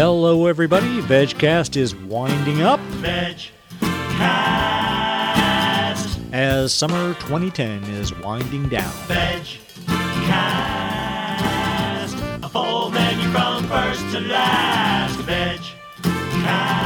Hello, everybody. VegCast is winding up. VegCast. As summer 2010 is winding down. VegCast. A full menu from first to last. VegCast.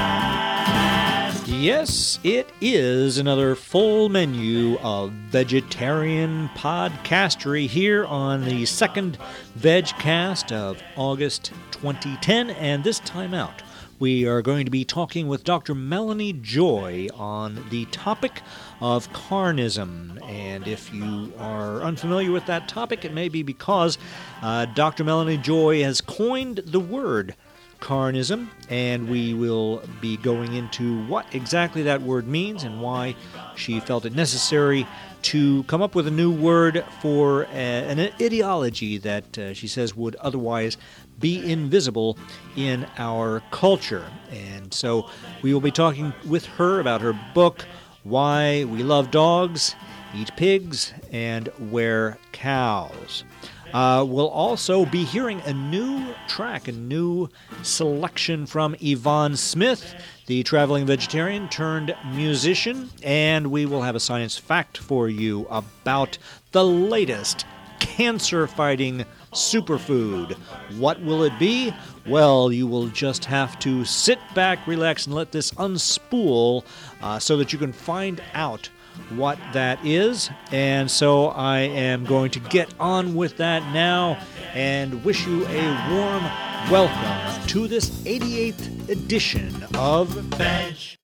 Yes, it is another full menu of vegetarian podcastery here on the second VegCast of August 2010. And this time out, we are going to be talking with Dr. Melanie Joy on the topic of carnism. And if you are unfamiliar with that topic, it may be because uh, Dr. Melanie Joy has coined the word carnism, and we will be going into what exactly that word means and why she felt it necessary to come up with a new word for a, an ideology that uh, she says would otherwise be invisible in our culture. And so we will be talking with her about her book, Why We Love Dogs, Eat Pigs, and Wear Cows. Uh, we'll also be hearing a new track, a new selection from Yvonne Smith, the traveling vegetarian turned musician, and we will have a science fact for you about the latest cancer fighting superfood. What will it be? Well, you will just have to sit back, relax, and let this unspool uh, so that you can find out what that is. And so I am going to get on with that now and wish you a warm welcome to this 88th edition of VegCast.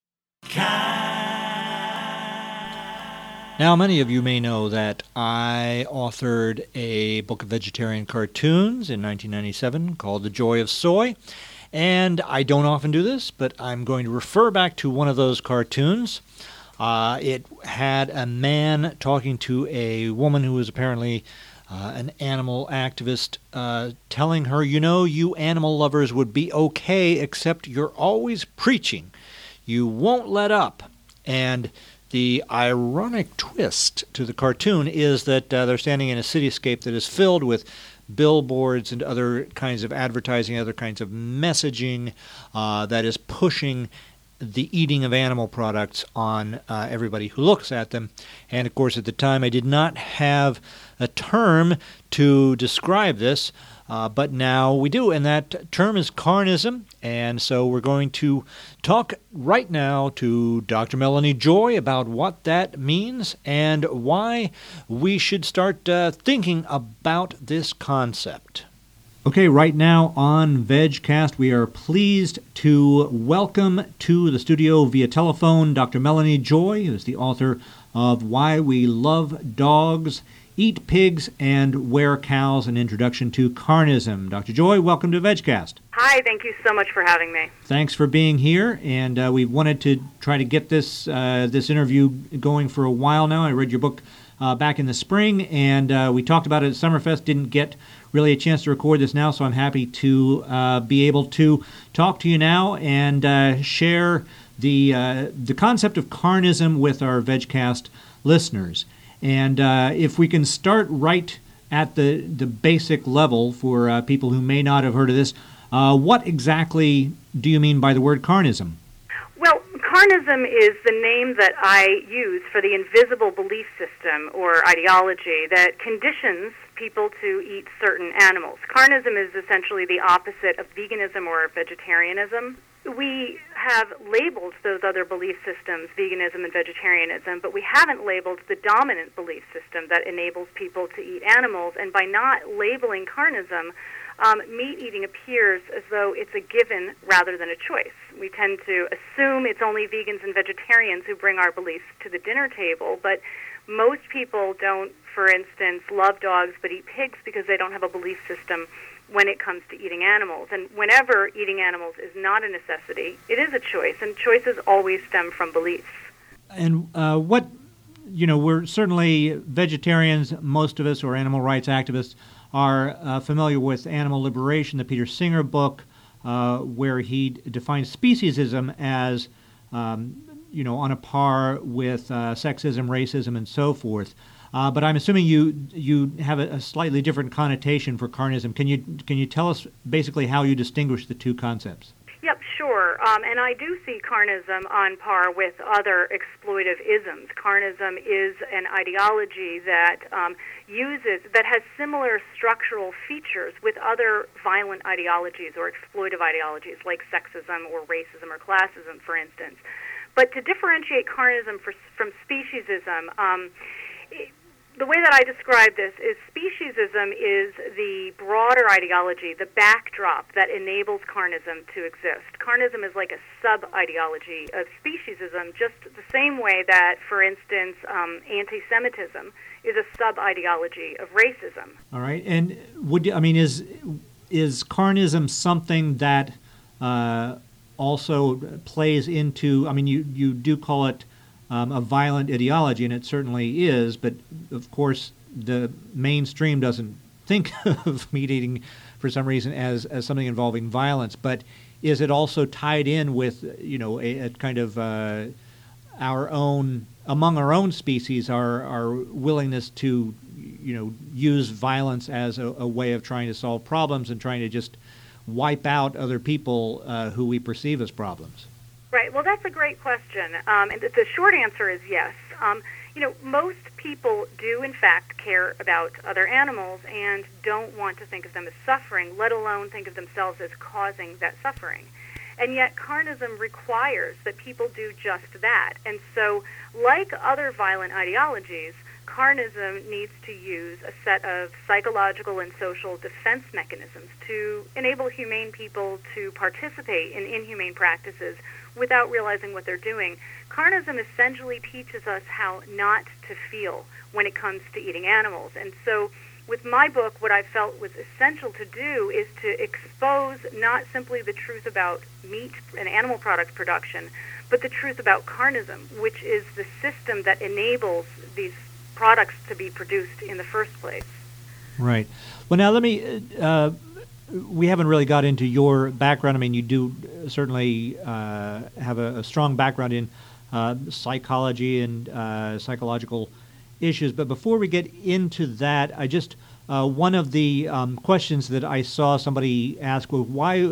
Now, many of you may know that I authored a book of vegetarian cartoons in 1997 called The Joy of Soy. And I don't often do this, but I'm going to refer back to one of those cartoons. Uh, it had a man talking to a woman who was apparently uh, an animal activist, uh, telling her, You know, you animal lovers would be okay, except you're always preaching. You won't let up. And the ironic twist to the cartoon is that uh, they're standing in a cityscape that is filled with billboards and other kinds of advertising, other kinds of messaging uh, that is pushing the eating of animal products on uh, everybody who looks at them. And of course, at the time, I did not have a term to describe this, uh, but now we do, and that term is carnism. And so we're going to talk right now to Dr. Melanie Joy about what that means and why we should start uh, thinking about this concept. Okay, right now on VegCast, we are pleased to welcome to the studio via telephone Dr. Melanie Joy, who is the author of Why We Love Dogs, Eat Pigs, and Wear Cows An Introduction to Carnism. Dr. Joy, welcome to VegCast. Hi, thank you so much for having me. Thanks for being here, and uh, we've wanted to try to get this, uh, this interview going for a while now. I read your book uh, back in the spring, and uh, we talked about it at Summerfest, didn't get really a chance to record this now, so I'm happy to uh, be able to talk to you now and uh, share the uh, the concept of carnism with our VegCast listeners. And uh, if we can start right at the the basic level for uh, people who may not have heard of this, what exactly do you mean by the word carnism? Well, carnism is the name that I use for the invisible belief system or ideology that conditions people to eat certain animals. Carnism is essentially the opposite of veganism or vegetarianism. We have labeled those other belief systems, veganism and vegetarianism, but we haven't labeled the dominant belief system that enables people to eat animals. And by not labeling carnism, um, meat eating appears as though it's a given rather than a choice. We tend to assume it's only vegans and vegetarians who bring our beliefs to the dinner table, but most people don't, for instance, love dogs but eat pigs because they don't have a belief system when it comes to eating animals. And whenever eating animals is not a necessity, it is a choice, and choices always stem from beliefs. And uh, what, you know, we're certainly vegetarians, most of us, or animal rights activists, are uh, familiar with Animal Liberation, the Peter Singer book, uh, where he defines speciesism as, um, you know, on a par with uh, sexism, racism, and so forth. Uh, but I'm assuming you you have a, a, slightly different connotation for carnism. Can you can you tell us basically how you distinguish the two concepts? Yep, sure, um, and I do see carnism on par with other exploitive isms. Carnism is an ideology that um, uses that has similar structural features with other violent ideologies or exploitive ideologies like sexism or racism or classism, for instance. But to differentiate carnism for, from speciesism, um, the way that I describe this is speciesism is the broader ideology, the backdrop that enables carnism to exist. Carnism is like a sub ideology of speciesism, just the same way that, for instance, um, anti Semitism is a sub ideology of racism. All right. And would I mean, is, is carnism something that uh, also plays into, I mean, you, you do call it um, a violent ideology, and it certainly is. But of course, the mainstream doesn't think of meat eating for some reason as, as something involving violence. But is it also tied in with you know a, a kind of uh, our own among our own species our our willingness to you know use violence as a, a way of trying to solve problems and trying to just wipe out other people uh, who we perceive as problems? Right. Well, that's a great question. Um, and the short answer is yes. Um, you know, most people do, in fact, care about other animals and don't want to think of them as suffering, let alone think of themselves as causing that suffering. And yet, carnism requires that people do just that. And so, like other violent ideologies, carnism needs to use a set of psychological and social defense mechanisms to enable humane people to participate in inhumane practices without realizing what they're doing. Carnism essentially teaches us how not to feel when it comes to eating animals. And so, with my book, what I felt was essential to do is to expose not simply the truth about meat and animal product production, but the truth about carnism, which is the system that enables these products to be produced in the first place. Right. Well, now let me uh, we haven't really got into your background. I mean, you do certainly uh, have a, a, strong background in uh, psychology and uh, psychological issues. But before we get into that, I just uh, one of the um, questions that I saw somebody ask was why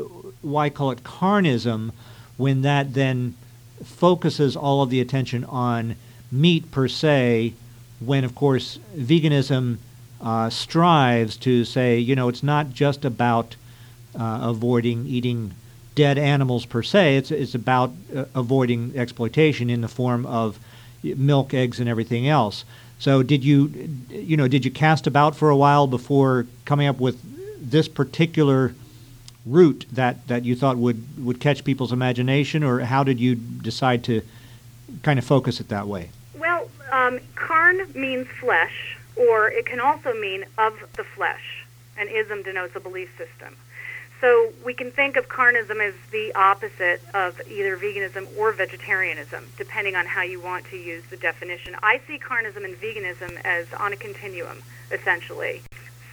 why call it carnism when that then focuses all of the attention on meat per se, when of course veganism uh, strives to say, you know, it's not just about uh, avoiding eating dead animals per se. It's it's about uh, avoiding exploitation in the form of milk, eggs, and everything else. So, did you, you know, did you cast about for a while before coming up with this particular route that, that you thought would, would catch people's imagination, or how did you decide to kind of focus it that way? Well, um, carn means flesh, or it can also mean of the flesh, and ism denotes a belief system. So we can think of carnism as the opposite of either veganism or vegetarianism, depending on how you want to use the definition. I see carnism and veganism as on a continuum, essentially.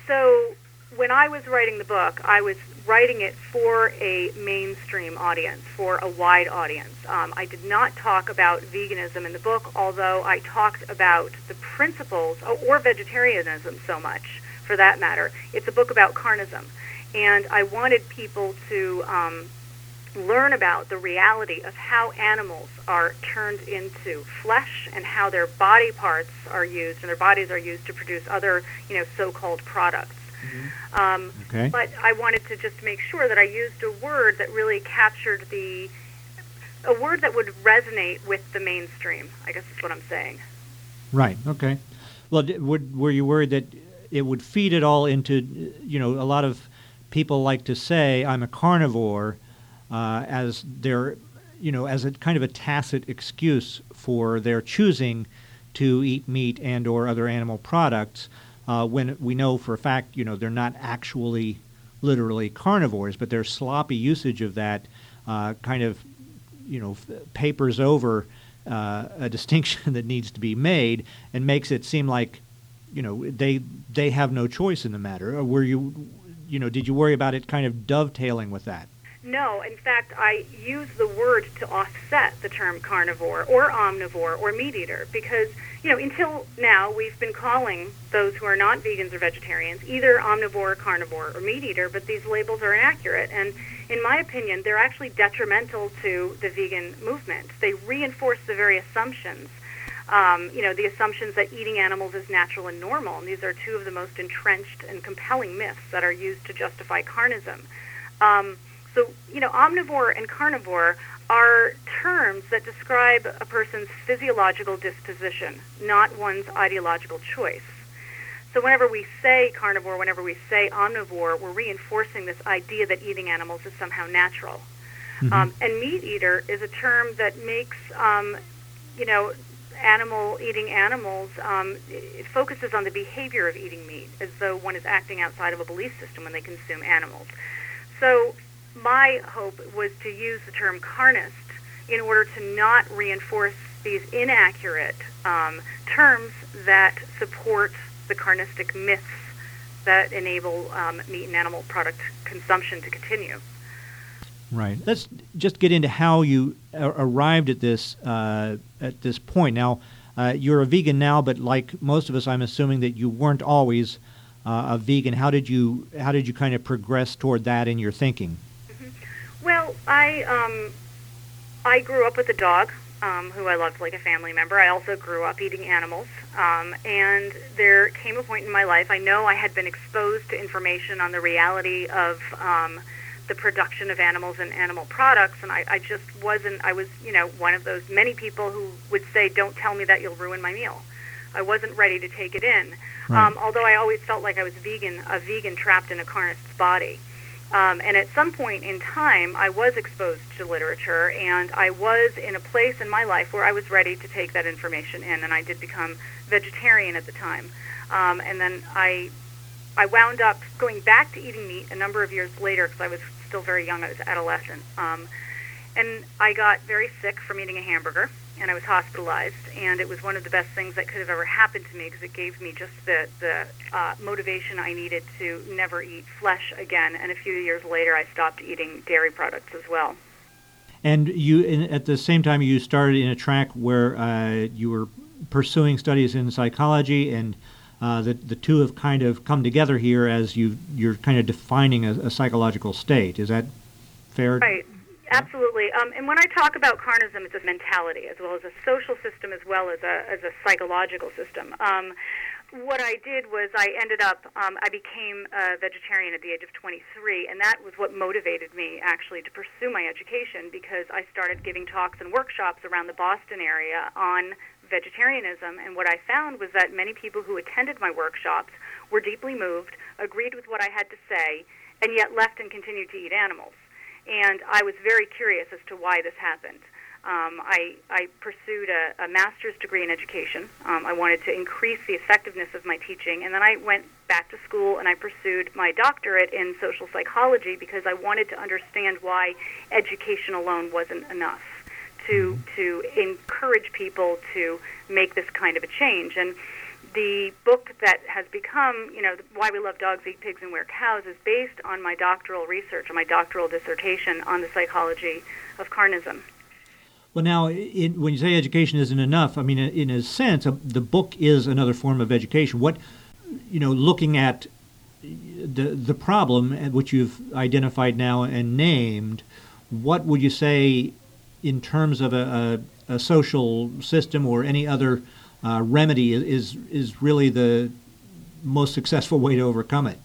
So when I was writing the book, I was writing it for a mainstream audience, for a wide audience. Um, I did not talk about veganism in the book, although I talked about the principles, or vegetarianism so much, for that matter. It's a book about carnism. And I wanted people to um, learn about the reality of how animals are turned into flesh and how their body parts are used and their bodies are used to produce other, you know, so-called products. Mm-hmm. Um, okay. But I wanted to just make sure that I used a word that really captured the a word that would resonate with the mainstream. I guess is what I'm saying. Right. Okay. Well, would, were you worried that it would feed it all into you know a lot of people like to say I'm a carnivore uh, as their you know as a kind of a tacit excuse for their choosing to eat meat and or other animal products uh, when we know for a fact, you know, they're not actually literally carnivores, but their sloppy usage of that uh, kind of, you know, papers over uh, a distinction that needs to be made and makes it seem like, you know, they they have no choice in the matter. Or were you, you know, did you worry about it kind of dovetailing with that? No, in fact, I use the word to offset the term carnivore or omnivore or meat eater because, you know, until now we've been calling those who are not vegans or vegetarians either omnivore, carnivore, or meat eater, but these labels are inaccurate. And in my opinion, they're actually detrimental to the vegan movement. They reinforce the very assumptions. Um, you know, the assumptions that eating animals is natural and normal. And these are two of the most entrenched and compelling myths that are used to justify carnism. Um, so, you know, omnivore and carnivore are terms that describe a person's physiological disposition, not one's ideological choice. So, whenever we say carnivore, whenever we say omnivore, we're reinforcing this idea that eating animals is somehow natural. Mm-hmm. Um, and meat eater is a term that makes, um, you know, animal eating animals. Um, it focuses on the behavior of eating meat, as though one is acting outside of a belief system when they consume animals. So, my hope was to use the term carnist in order to not reinforce these inaccurate um, terms that support the carnistic myths that enable um, meat and animal product consumption to continue. Right. Let's just get into how you arrived at this uh, at this point. Now, uh, you're a vegan now, but like most of us, I'm assuming that you weren't always uh, a vegan. How did you how did you kind of progress toward that in your thinking? I um, I grew up with a dog um, who I loved like a family member. I also grew up eating animals, um, and there came a point in my life. I know I had been exposed to information on the reality of um, the production of animals and animal products, and I, I just wasn't. I was, you know, one of those many people who would say, "Don't tell me that you'll ruin my meal." I wasn't ready to take it in. Right. Um, although I always felt like I was vegan, a vegan trapped in a carnist's body. Um, and at some point in time, I was exposed to literature, and I was in a place in my life where I was ready to take that information in, and I did become vegetarian at the time. Um, and then I, I wound up going back to eating meat a number of years later because I was still very young. I was adolescent, um, and I got very sick from eating a hamburger and I was hospitalized. And it was one of the best things that could have ever happened to me because it gave me just the the uh, motivation I needed to never eat flesh again. And a few years later, I stopped eating dairy products as well. And you, in, at the same time, you started in a track where uh, you were pursuing studies in psychology, and uh, the the two have kind of come together here as you you're kind of defining a, a psychological state. Is that fair? Right. Absolutely. Um, and when I talk about carnism, it's a mentality as well as a social system as well as a, as a psychological system. Um, what I did was I ended up, um, I became a vegetarian at the age of 23, and that was what motivated me actually to pursue my education because I started giving talks and workshops around the Boston area on vegetarianism. And what I found was that many people who attended my workshops were deeply moved, agreed with what I had to say, and yet left and continued to eat animals and I was very curious as to why this happened. Um, I, I pursued a, a master's degree in education. Um, I wanted to increase the effectiveness of my teaching, and then I went back to school and I pursued my doctorate in social psychology because I wanted to understand why education alone wasn't enough to to encourage people to make this kind of a change. And the book that has become, you know, Why We Love Dogs, Eat Pigs, and Wear Cows is based on my doctoral research, on my doctoral dissertation on the psychology of carnism. Well, now, in, when you say education isn't enough, I mean, in a sense, um, the book is another form of education. What, you know, looking at the the problem uh, which you've identified now and named, what would you say in terms of a, a, a social system or any other uh, remedy is is really the most successful way to overcome it.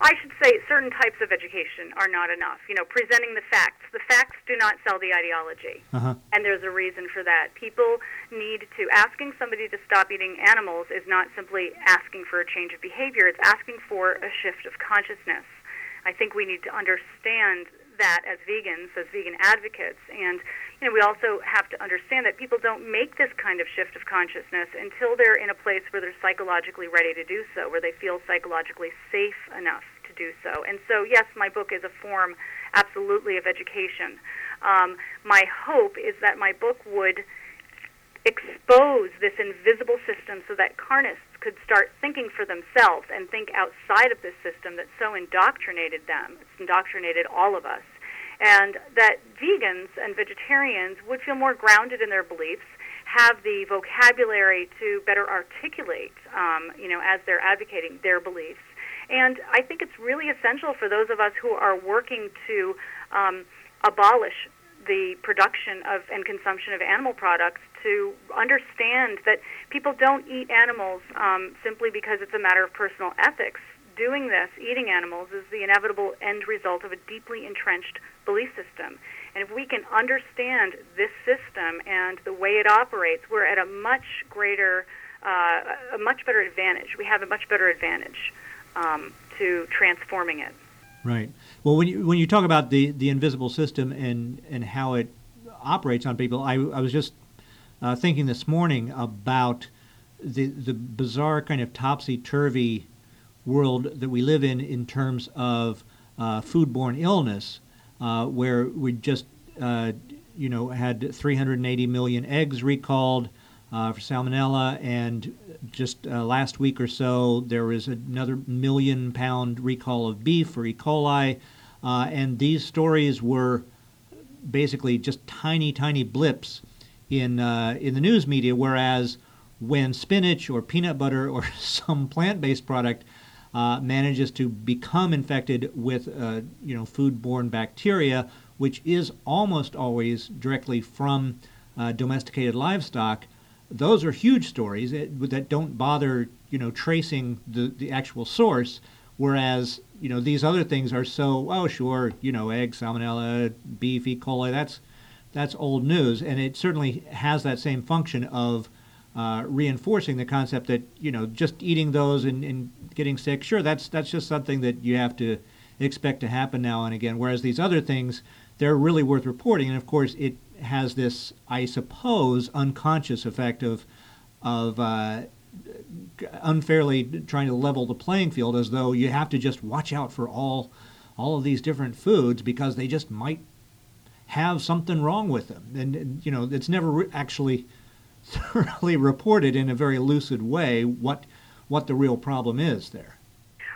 I should say certain types of education are not enough. You know, presenting the facts. The facts do not sell the ideology. Uh-huh. And there's a reason for that. People need to, asking somebody to stop eating animals is not simply asking for a change of behavior, it's asking for a shift of consciousness. I think we need to understand that as vegans, as vegan advocates. And you know, we also have to understand that people don't make this kind of shift of consciousness until they're in a place where they're psychologically ready to do so, where they feel psychologically safe enough to do so. And so, yes, my book is a form, absolutely, of education. Um, my hope is that my book would expose this invisible system so that carnists could start thinking for themselves and think outside of this system that so indoctrinated them. It's indoctrinated all of us and that vegans and vegetarians would feel more grounded in their beliefs, have the vocabulary to better articulate, um, you know, as they're advocating their beliefs. And I think it's really essential for those of us who are working to um, abolish the production of and consumption of animal products to understand that people don't eat animals um, simply because it's a matter of personal ethics. Doing this, eating animals, is the inevitable end result of a deeply entrenched belief system. And if we can understand this system and the way it operates, we're at a much greater, uh, a much better advantage. We have a much better advantage um, to transforming it. Right. Well, when you when you talk about the, the invisible system and and how it operates on people, I, I was just uh, thinking this morning about the the bizarre kind of topsy turvy world that we live in in terms of uh, foodborne illness, uh, where we just uh, you know had 380 million eggs recalled uh, for salmonella, and just uh, last week or so there was another million pound recall of beef for E. coli, uh, and these stories were basically just tiny, tiny blips in in the news media. Whereas when spinach or peanut butter or some plant-based product uh, manages to become infected with uh, you know foodborne bacteria, which is almost always directly from domesticated livestock, those are huge stories that, that don't bother you know tracing the, the actual source whereas you know these other things are so oh sure you know egg salmonella beef e coli that's that's old news. And it certainly has that same function of uh, reinforcing the concept that you know just eating those and, and getting sick sure that's that's just something that you have to expect to happen now and again. Whereas these other things they're really worth reporting. And of course it has this, I suppose, unconscious effect of of uh, unfairly trying to level the playing field, as though you have to just watch out for all all of these different foods because they just might have something wrong with them, and you know it's never re- actually thoroughly reported in a very lucid way what what the real problem is there.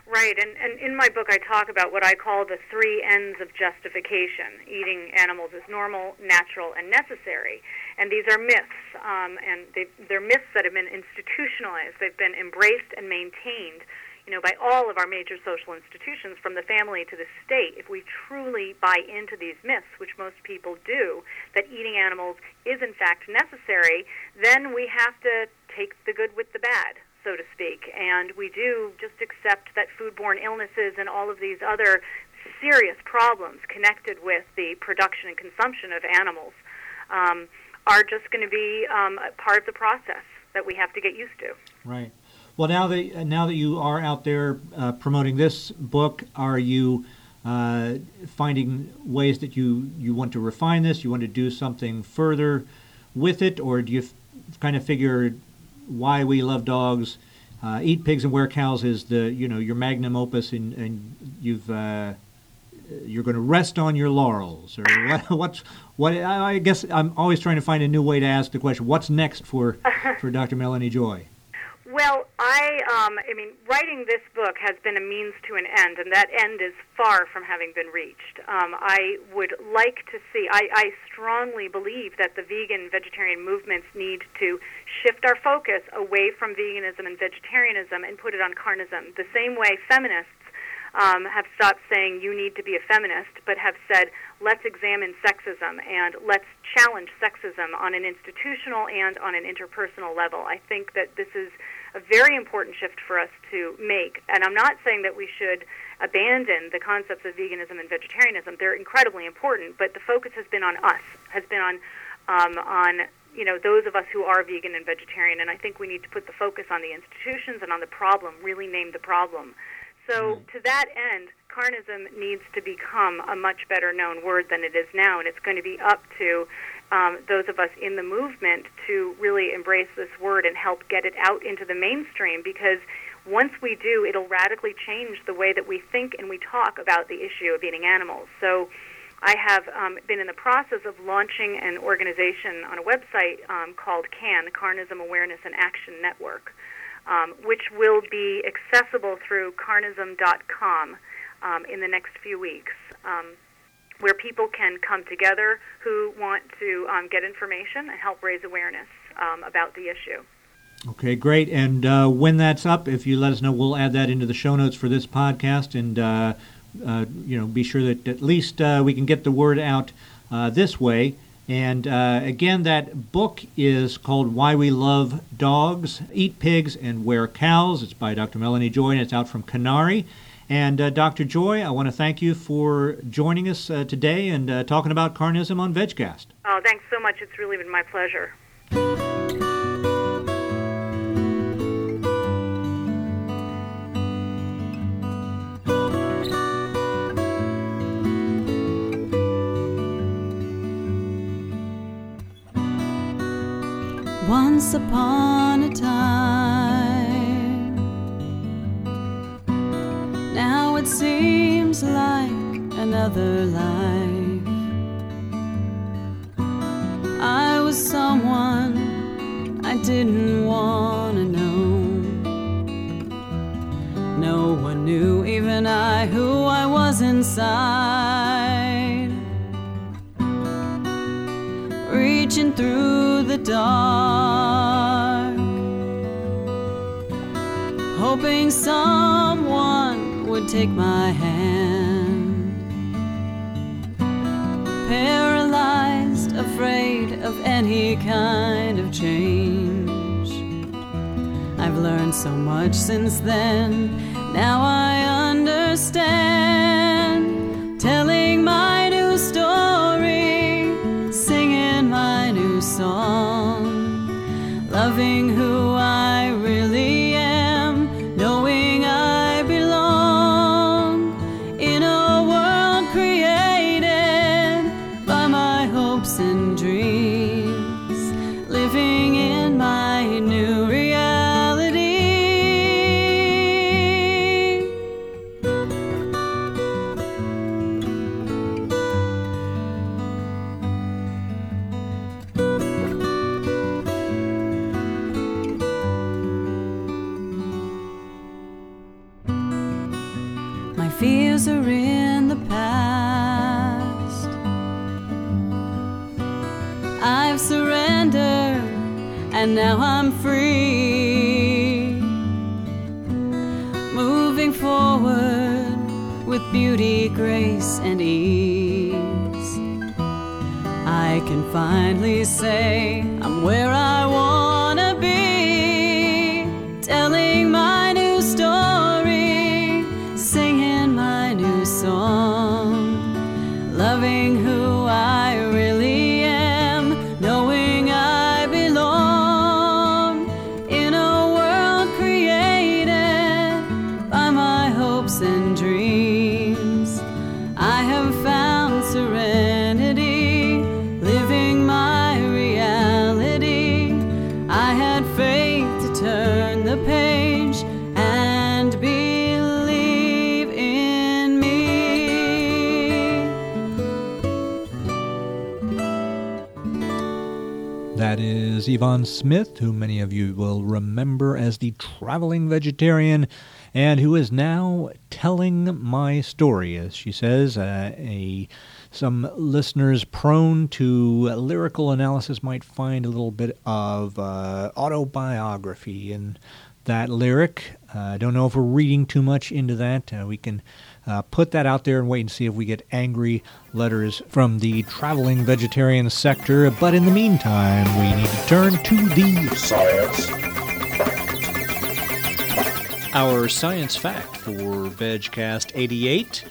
Right, and, and in my book I talk about what I call the three Ns of justification. Eating animals is normal, natural, and necessary. And these are myths, um, and they, they're myths that have been institutionalized. They've been embraced and maintained, you know, by all of our major social institutions, from the family to the state. If we truly buy into these myths, which most people do, that eating animals is in fact necessary, then we have to take the good with the bad so to speak. And we do just accept that foodborne illnesses and all of these other serious problems connected with the production and consumption of animals um, are just going to be um, part of the process that we have to get used to. Right. Well, now that now that you are out there uh, promoting this book, are you uh, finding ways that you you want to refine this? You want to do something further with it, or do you f- kind of figure why we love dogs. Uh, Eat pigs and wear cows is the you know your magnum opus, and, and you've uh, you're going to rest on your laurels, or what, what's what? I guess I'm always trying to find a new way to ask the question. What's next for for Dr. Melanie Joy? Well, I, um, I mean, writing this book has been a means to an end, and that end is far from having been reached. Um, I would like to see, I, I strongly believe that the vegan vegetarian movements need to shift our focus away from veganism and vegetarianism and put it on carnism. The same way feminists um, have stopped saying you need to be a feminist, but have said let's examine sexism and let's challenge sexism on an institutional and on an interpersonal level. I think that this is a very important shift for us to make. And I'm not saying that we should abandon the concepts of veganism and vegetarianism. They're incredibly important, but the focus has been on us, has been on um, on you know those of us who are vegan and vegetarian. And I think we need to put the focus on the institutions and on the problem, really name the problem. So, to that end, carnism needs to become a much better known word than it is now, and it's going to be up to um, those of us in the movement to really embrace this word and help get it out into the mainstream because once we do, it'll radically change the way that we think and we talk about the issue of eating animals. So, I have um, been in the process of launching an organization on a website um, called CAN, Carnism Awareness and Action Network um, which will be accessible through carnism.com um, in the next few weeks. Um, where people can come together who want to um, get information and help raise awareness um, about the issue. Okay, great. And uh, when that's up, if you let us know, we'll add that into the show notes for this podcast, and uh, uh, you know, be sure that at least uh, we can get the word out uh, this way. And uh, again, that book is called Why We Love Dogs, Eat Pigs, and Wear Cows. It's by Dr. Melanie Joy, and it's out from Conari. And uh, Dr. Joy, I want to thank you for joining us uh, today and uh, talking about carnism on VegCast. Oh, thanks so much. It's really been my pleasure. Once upon a time, now it seems like another life. I was someone I didn't want to know. No one knew, even I, who I was inside. Reaching through the dark, hoping someone would take my hand. Paralyzed, afraid of any kind of change. I've learned so much since then. Now I understand. Telling my new story, singing my new song, loving I'm where Yvonne Smith, who many of you will remember as the traveling vegetarian, and who is now telling my story, as she says. Uh, a some listeners prone to lyrical analysis might find a little bit of uh, autobiography in that lyric. Uh, I don't know if we're reading too much into that. Uh, we can uh, put that out there and wait and see if we get angry letters from the traveling vegetarian sector. But in the meantime, we need to turn to the Science. Our science fact for VegCast 88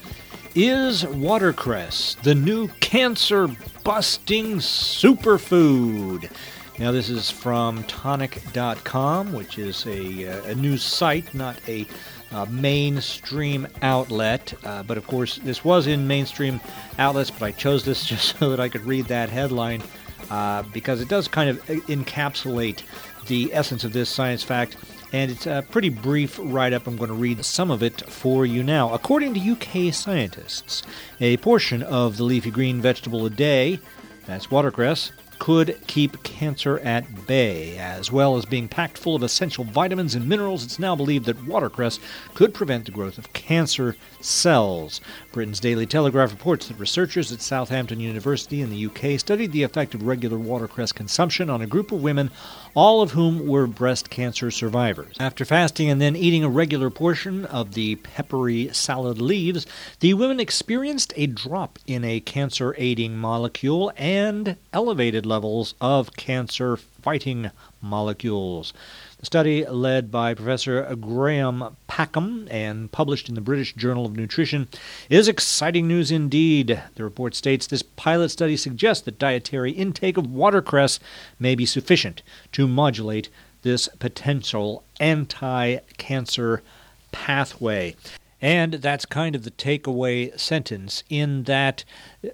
is watercress, the new cancer busting superfood. Now, this is from tonic.com, which is a, uh, a news site, not a uh, mainstream outlet. Uh, but of course, this was in mainstream outlets, but I chose this just so that I could read that headline uh, because it does kind of encapsulate the essence of this science fact. And it's a pretty brief write up. I'm going to read some of it for you now. According to UK scientists, a portion of the leafy green vegetable a day, that's watercress, could keep cancer at bay. As well as being packed full of essential vitamins and minerals, it's now believed that watercress could prevent the growth of cancer cells. Britain's Daily Telegraph reports that researchers at Southampton University in the UK studied the effect of regular watercress consumption on a group of women, all of whom were breast cancer survivors. After fasting and then eating a regular portion of the peppery salad leaves, the women experienced a drop in a cancer aiding molecule and elevated levels of cancer fighting molecules. The study, led by Professor Graham Packham and published in the British Journal of Nutrition, is exciting news indeed. The report states this pilot study suggests that dietary intake of watercress may be sufficient to modulate this potential anti cancer pathway. And that's kind of the takeaway sentence in that,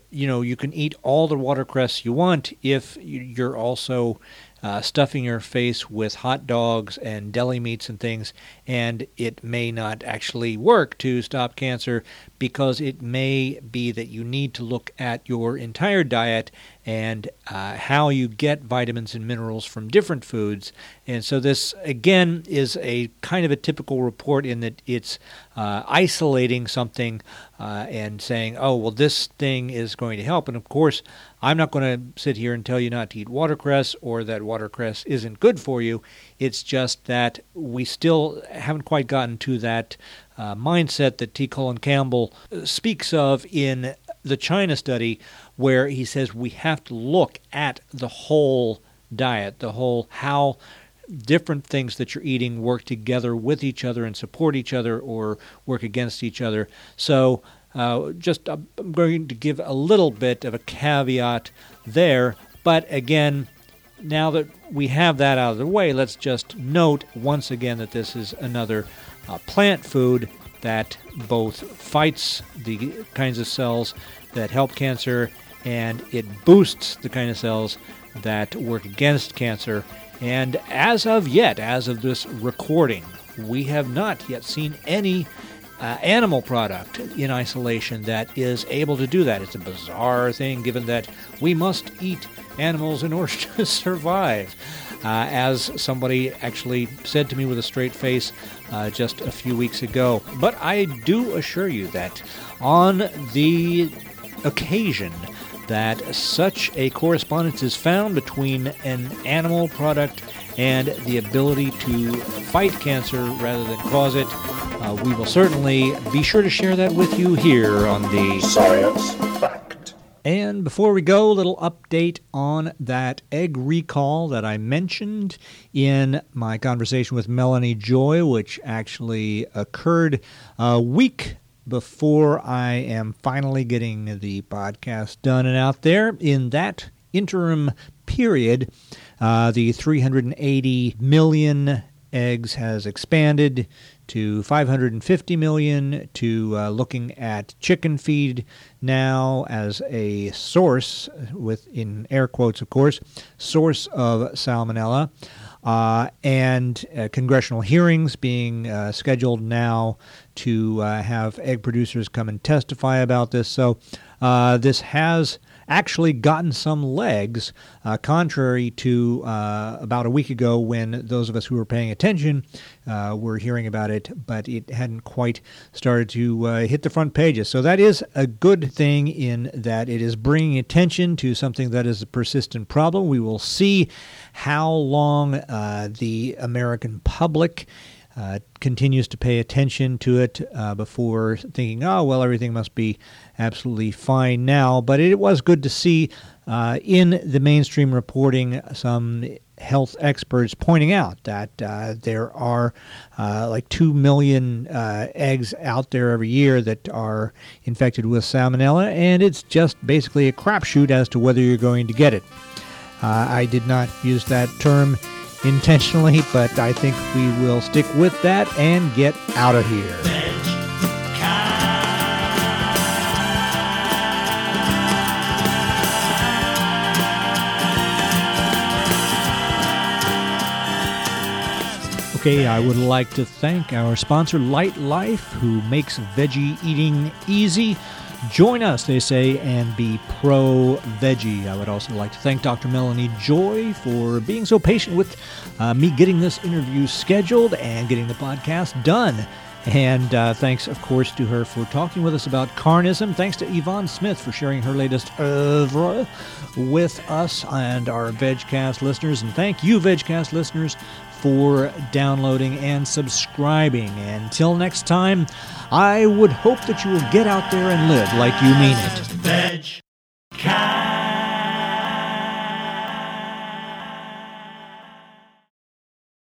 you know, you can eat all the watercress you want if you're also uh, stuffing your face with hot dogs and deli meats and things, and it may not actually work to stop cancer because it may be that you need to look at your entire diet and uh, how you get vitamins and minerals from different foods. And so, this again is a kind of a typical report in that it's uh, isolating something uh, and saying, oh, well, this thing is going to help. And of course, I'm not going to sit here and tell you not to eat watercress or that watercress isn't good for you. It's just that we still haven't quite gotten to that uh, mindset that T. Colin Campbell uh, speaks of in the China study, where he says we have to look at the whole diet, the whole how different things that you're eating work together with each other and support each other or work against each other. So, uh, just uh, I'm going to give a little bit of a caveat there, but again, now that we have that out of the way, let's just note once again that this is another uh, plant food that both fights the kinds of cells that help cancer and it boosts the kind of cells that work against cancer. And as of yet, as of this recording, we have not yet seen any uh, animal product in isolation that is able to do that. It's a bizarre thing given that we must eat animals in order to survive. Uh, as somebody actually said to me with a straight face uh, just a few weeks ago. But I do assure you that on the occasion that such a correspondence is found between an animal product and the ability to fight cancer rather than cause it, uh, we will certainly be sure to share that with you here on the Science Fact. And before we go, a little update on that egg recall that I mentioned in my conversation with Melanie Joy, which actually occurred a week before I am finally getting the podcast done and out there. In that interim period, uh, the 380 million eggs has expanded to 550 million to uh, looking at chicken feed now as a source with in air quotes of course source of salmonella. Uh, and uh, congressional hearings being uh, scheduled now to uh, have egg producers come and testify about this. So uh, this has actually gotten some legs, uh, contrary to uh, about a week ago when those of us who were paying attention uh, were hearing about it, but it hadn't quite started to uh, hit the front pages. So that is a good thing in that it is bringing attention to something that is a persistent problem. We will see how long uh, the American public. Uh, continues to pay attention to it uh, before thinking, oh, well, everything must be absolutely fine now. But it was good to see uh, in the mainstream reporting some health experts pointing out that uh, there are uh, like 2 million uh, eggs out there every year that are infected with salmonella, and it's just basically a crapshoot as to whether you're going to get it. I did not use that term intentionally, but I think we will stick with that and get out of here. I would like to thank our sponsor, Lightlife, who makes veggie eating easy. Join us, they say, and be pro veggie. I would also like to thank Dr. Melanie Joy for being so patient with uh, me getting this interview scheduled and getting the podcast done. And uh, thanks, of course, to her for talking with us about carnism. Thanks to Yvonne Smith for sharing her latest oeuvre with us and our VegCast listeners. And thank you, VegCast listeners, for downloading and subscribing. Until next time, I would hope that you will get out there and live like you mean it.